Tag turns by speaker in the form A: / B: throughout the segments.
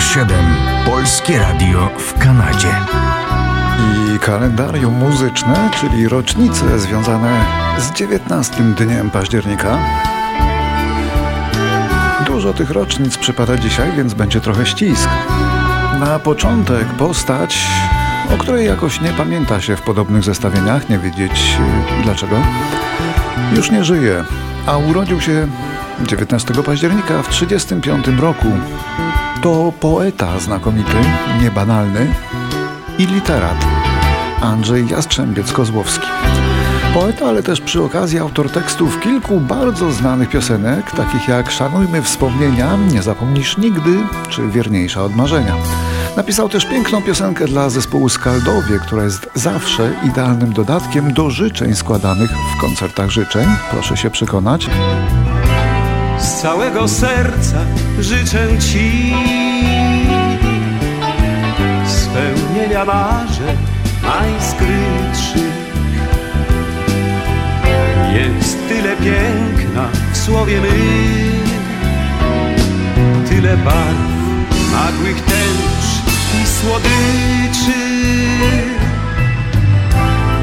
A: Radio 7. Polskie Radio w Kanadzie.
B: I kalendarium muzyczne, czyli rocznice związane z 19 dniem października. Dużo tych rocznic przypada dzisiaj, więc będzie trochę ścisk. Na początek postać, o której jakoś nie pamięta się w podobnych zestawieniach, nie wiedzieć y, dlaczego. Już nie żyje, a urodził się 19 października w 1935 roku. To poeta znakomity, niebanalny i literat Andrzej Jastrzębiec-Kozłowski. Poeta, ale też przy okazji autor tekstów kilku bardzo znanych piosenek, takich jak Szanujmy wspomnienia, Nie zapomnisz nigdy, czy Wierniejsza od marzenia. Napisał też piękną piosenkę dla zespołu Skaldowie, która jest zawsze idealnym dodatkiem do życzeń składanych w koncertach życzeń. Proszę się przekonać.
C: Z całego serca życzę Ci spełnienia marzeń najskrytszych. Jest tyle piękna w słowie my, tyle barw, nagłych tęcz i słodyczy.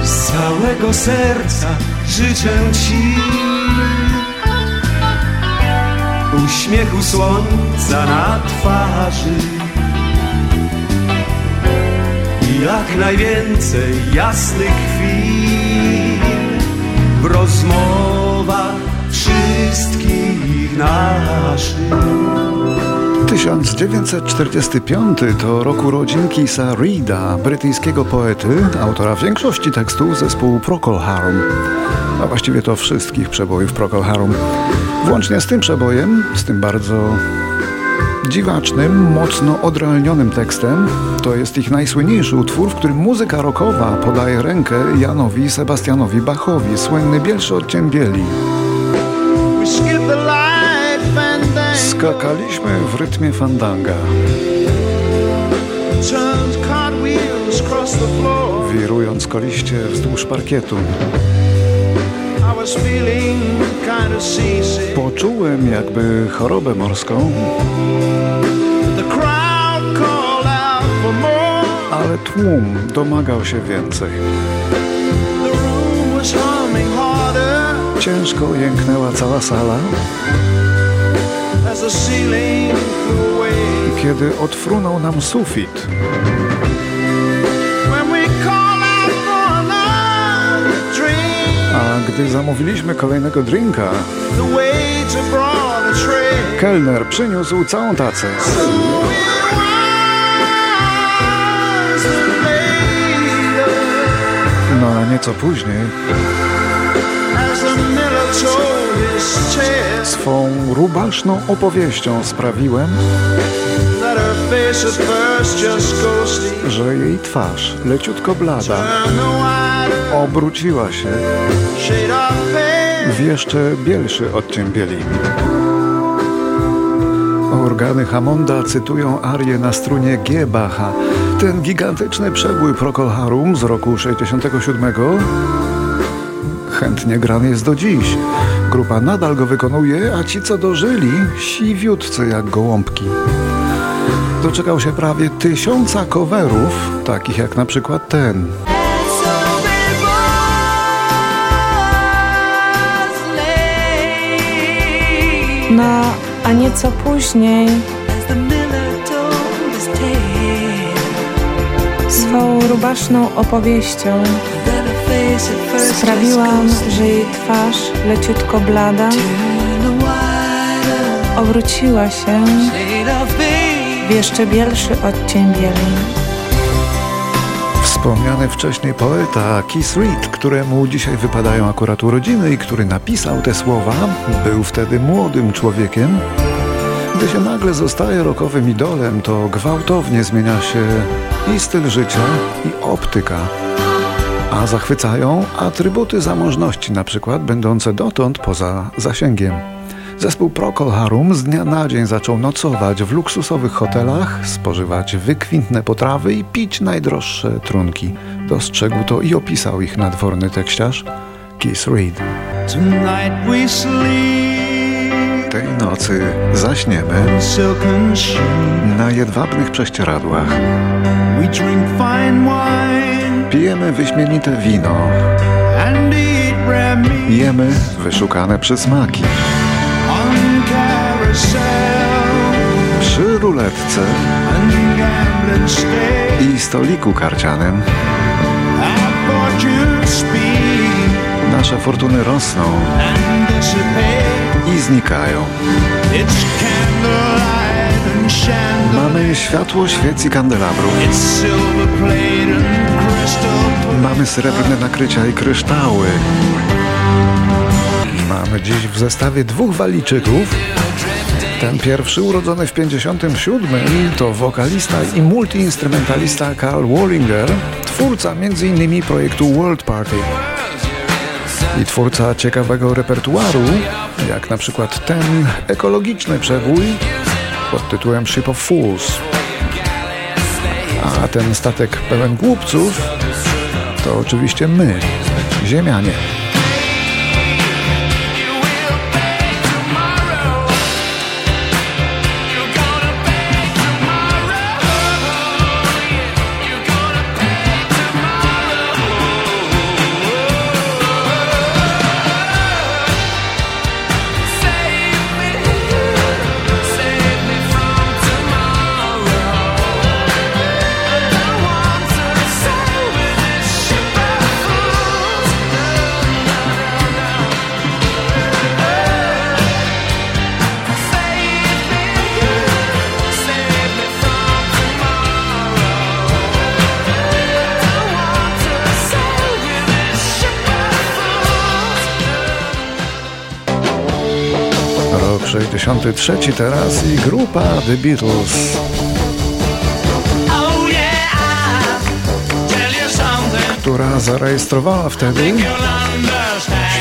C: Z całego serca życzę Ci uśmiechu słońca na twarzy i jak najwięcej jasnych chwil w rozmowach wszystkich naszych.
B: 1945 to rok urodzin Kisa Reeda, brytyjskiego poety, autora większości tekstów zespołu Procol Harum, a właściwie to wszystkich przebojów Procol Harum. Włącznie z tym przebojem, z tym bardzo dziwacznym, mocno odrealnionym tekstem. To jest ich najsłynniejszy utwór, w którym muzyka rockowa podaje rękę Janowi Sebastianowi Bachowi, słynny Bielszy bieli. Skakaliśmy w rytmie fandanga. Wirując koliście wzdłuż parkietu. Poczułem jakby chorobę morską. Ale tłum domagał się więcej. Ciężko jęknęła cała sala. Kiedy odfrunął nam sufit. A gdy zamówiliśmy kolejnego drinka, kelner przyniósł całą tacę. No a nieco później swą rubaszną opowieścią sprawiłem, że jej twarz, leciutko blada, obróciła się w jeszcze bielszy odcień bieli. Organy Hammonda cytują arię na strunie G Bacha. Ten gigantyczny przebój Procol Harum z roku 67 chętnie grany jest do dziś. Grupa nadal go wykonuje, a ci co dożyli, siwiutcy jak gołąbki. Doczekał się prawie tysiąca coverów, takich jak na przykład ten.
D: No, a nieco później swą rubaszną opowieścią sprawiłam, że jej twarz leciutko blada obróciła się w jeszcze bielszy odcień bieli.
B: Wspomniany wcześniej poeta Keith Reed, któremu dzisiaj wypadają akurat urodziny i który napisał te słowa, był wtedy młodym człowiekiem. Gdy się nagle zostaje rokowym idolem, to gwałtownie zmienia się i styl życia, i optyka. A zachwycają atrybuty zamożności, na przykład będące dotąd poza zasięgiem. Zespół Procol Harum z dnia na dzień zaczął nocować w luksusowych hotelach, spożywać wykwintne potrawy i pić najdroższe trunki. Dostrzegł to i opisał ich nadworny tekściarz Keith Reed. tej nocy zaśniemy na jedwabnych prześcieradłach. Pijemy wyśmienite wino. Jemy wyszukane przysmaki. Przy ruletce. I stoliku karcianym. Nasze fortuny rosną. I znikają. Mamy światło świec i kandelabrów. Mamy srebrne nakrycia i kryształy. Mamy dziś w zestawie dwóch waliczyków. Ten pierwszy, urodzony w 57, to wokalista i multiinstrumentalista Carl Wallinger, twórca m.in. projektu World Party i twórca ciekawego repertuaru, jak na przykład ten ekologiczny przebój pod tytułem Ship of Fools. A ten statek pełen głupców to oczywiście my, ziemianie. Rok 63 teraz i grupa The Beatles, która zarejestrowała wtedy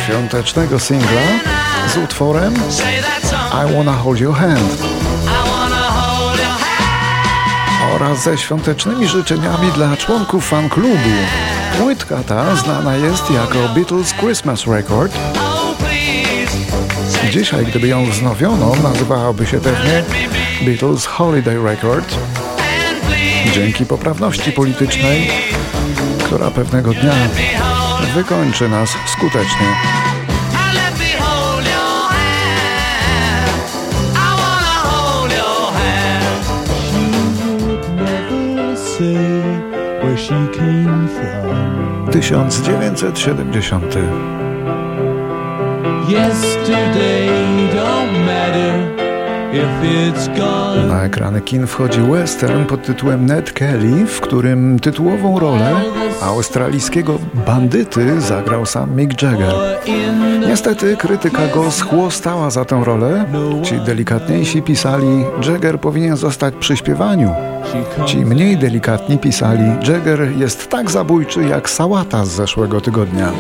B: świątecznego singla z utworem I Wanna Hold Your Hand oraz ze świątecznymi życzeniami dla członków fan klubu. Płytka ta znana jest jako Beatles Christmas Record. Dzisiaj, gdyby ją wznowiono, nazywałaby się pewnie Beatles Holiday Record. Dzięki poprawności politycznej, która pewnego dnia wykończy nas skutecznie.
E: where she came from.
B: 1970. Na ekrany kin wchodzi western pod tytułem Ned Kelly, w którym tytułową rolę australijskiego bandyty zagrał sam Mick Jagger. Niestety krytyka go schłostała za tę rolę. Ci delikatniejsi pisali, Jagger powinien zostać przy śpiewaniu. Ci mniej delikatni pisali, Jagger jest tak zabójczy jak sałata z zeszłego tygodnia.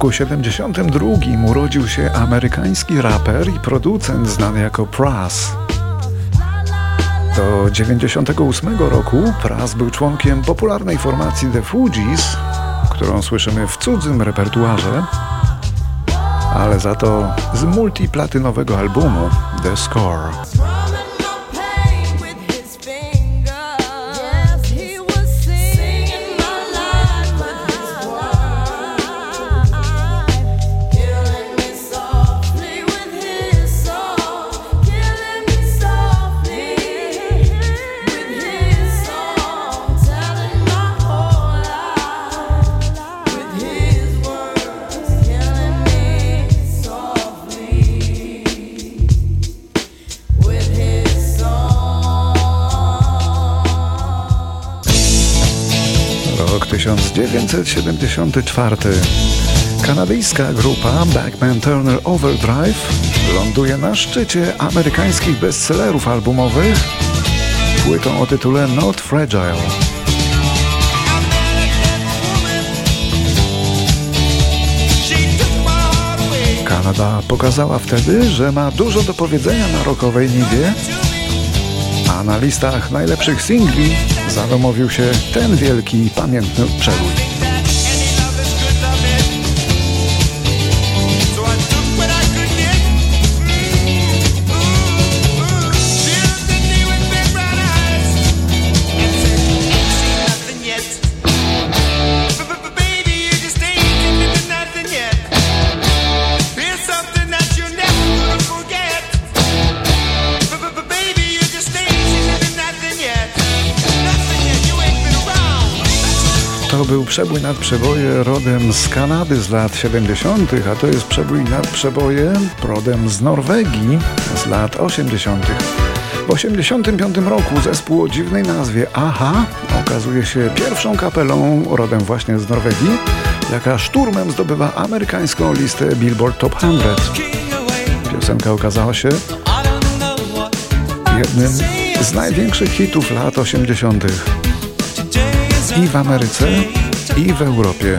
B: Roku 72 urodził się amerykański raper i producent znany jako Pras. Do 98 roku Pras był członkiem popularnej formacji The Fugees, którą słyszymy w cudzym repertuarze, ale za to z multiplatynowego albumu The Score. 1974. Kanadyjska grupa Backman Turner Overdrive ląduje na szczycie amerykańskich bestsellerów albumowych płytą o tytule Not Fragile. Kanada pokazała wtedy, że ma dużo do powiedzenia na rokowej niwie, a na listach najlepszych singli zadomowił się ten wielki pamiętny przebój. Był przebój nad przeboje rodem z Kanady z lat 70., a to jest przebój nad przeboje rodem z Norwegii z lat 80. W 85 roku zespół o dziwnej nazwie AHA okazuje się pierwszą kapelą rodem właśnie z Norwegii, jaka szturmem zdobywa amerykańską listę Billboard Top 100. Piosenka okazała się jednym z największych hitów lat 80. i w Ameryce, i w Europie.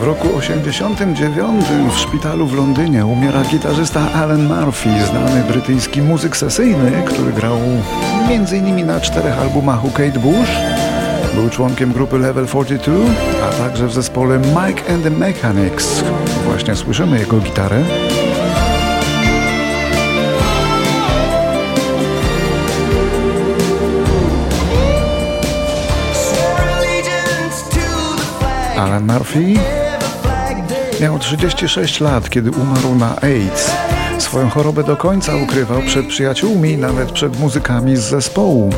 B: W roku 89 w szpitalu w Londynie umiera gitarzysta Alan Murphy, znany brytyjski muzyk sesyjny, który grał m.in. na czterech albumach u Kate Bush. Był członkiem grupy Level 42, a także w zespole Mike and the Mechanics. Właśnie słyszymy jego gitarę. Alan Murphy miał 36 lat, kiedy umarł na AIDS. Swoją chorobę do końca ukrywał przed przyjaciółmi, nawet przed muzykami z zespołu.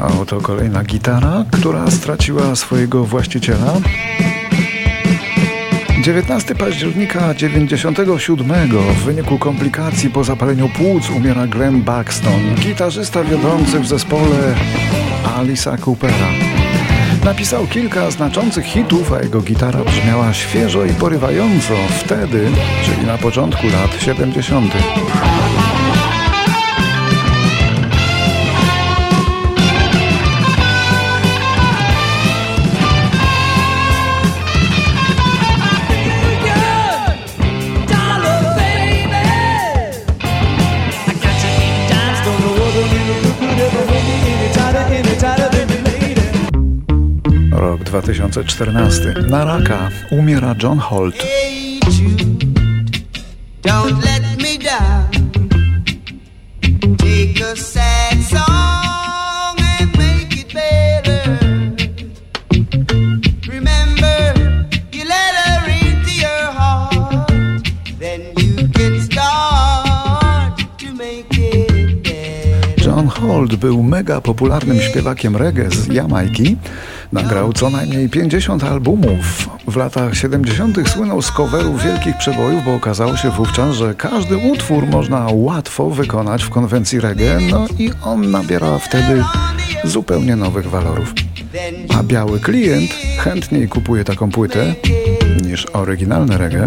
B: A oto kolejna gitara, która straciła swojego właściciela. 19 października 97 w wyniku komplikacji po zapaleniu płuc umiera Glenn Buxton, gitarzysta wiodący w zespole Alisa Coopera. Napisał kilka znaczących hitów, a jego gitara brzmiała świeżo i porywająco wtedy, czyli na początku lat 70. 2014. Na raka umiera John Holt. Holt był mega popularnym śpiewakiem reggae z Jamajki. Nagrał co najmniej 50 albumów. W latach 70. słynął z coverów wielkich przebojów, bo okazało się wówczas, że każdy utwór można łatwo wykonać w konwencji reggae, no i on nabiera wtedy zupełnie nowych walorów. A biały klient chętniej kupuje taką płytę niż oryginalne reggae.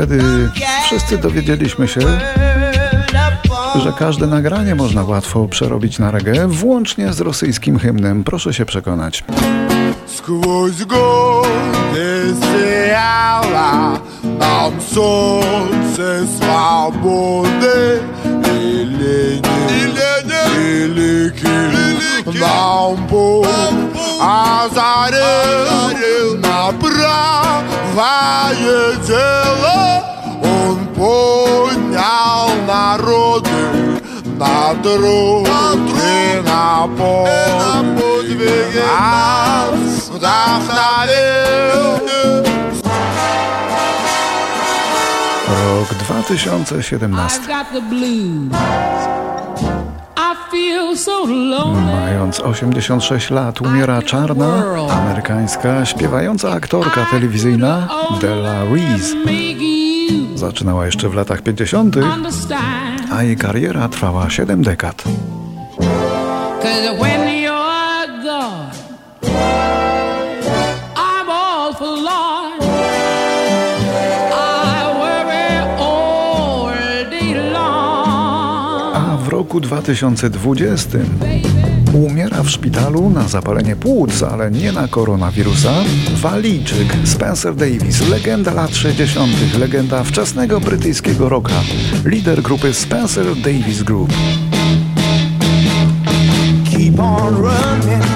B: wtedy wszyscy dowiedzieliśmy się,
E: Burn upon
B: że każde nagranie można łatwo przerobić na reggae, włącznie z rosyjskim hymnem. Proszę się przekonać.
F: Сквозь годы сияло нам солнце свободы И Ленин великий нам путь озарил на правое дело Он поднял народы на труд и на подвиги нас вдохновил.
B: Rok 2017. Mając 86 lat umiera czarna, amerykańska, śpiewająca aktorka telewizyjna Della Reese. Zaczynała jeszcze w latach 50.,
E: understand.
B: a jej kariera trwała 7 dekad. Roku 2020 umiera w szpitalu na zapalenie płuc, ale nie na koronawirusa. Walijczyk Spencer Davis, legenda lat 60., legenda wczesnego brytyjskiego rocka, lider grupy Spencer Davis Group.
F: Keep on running.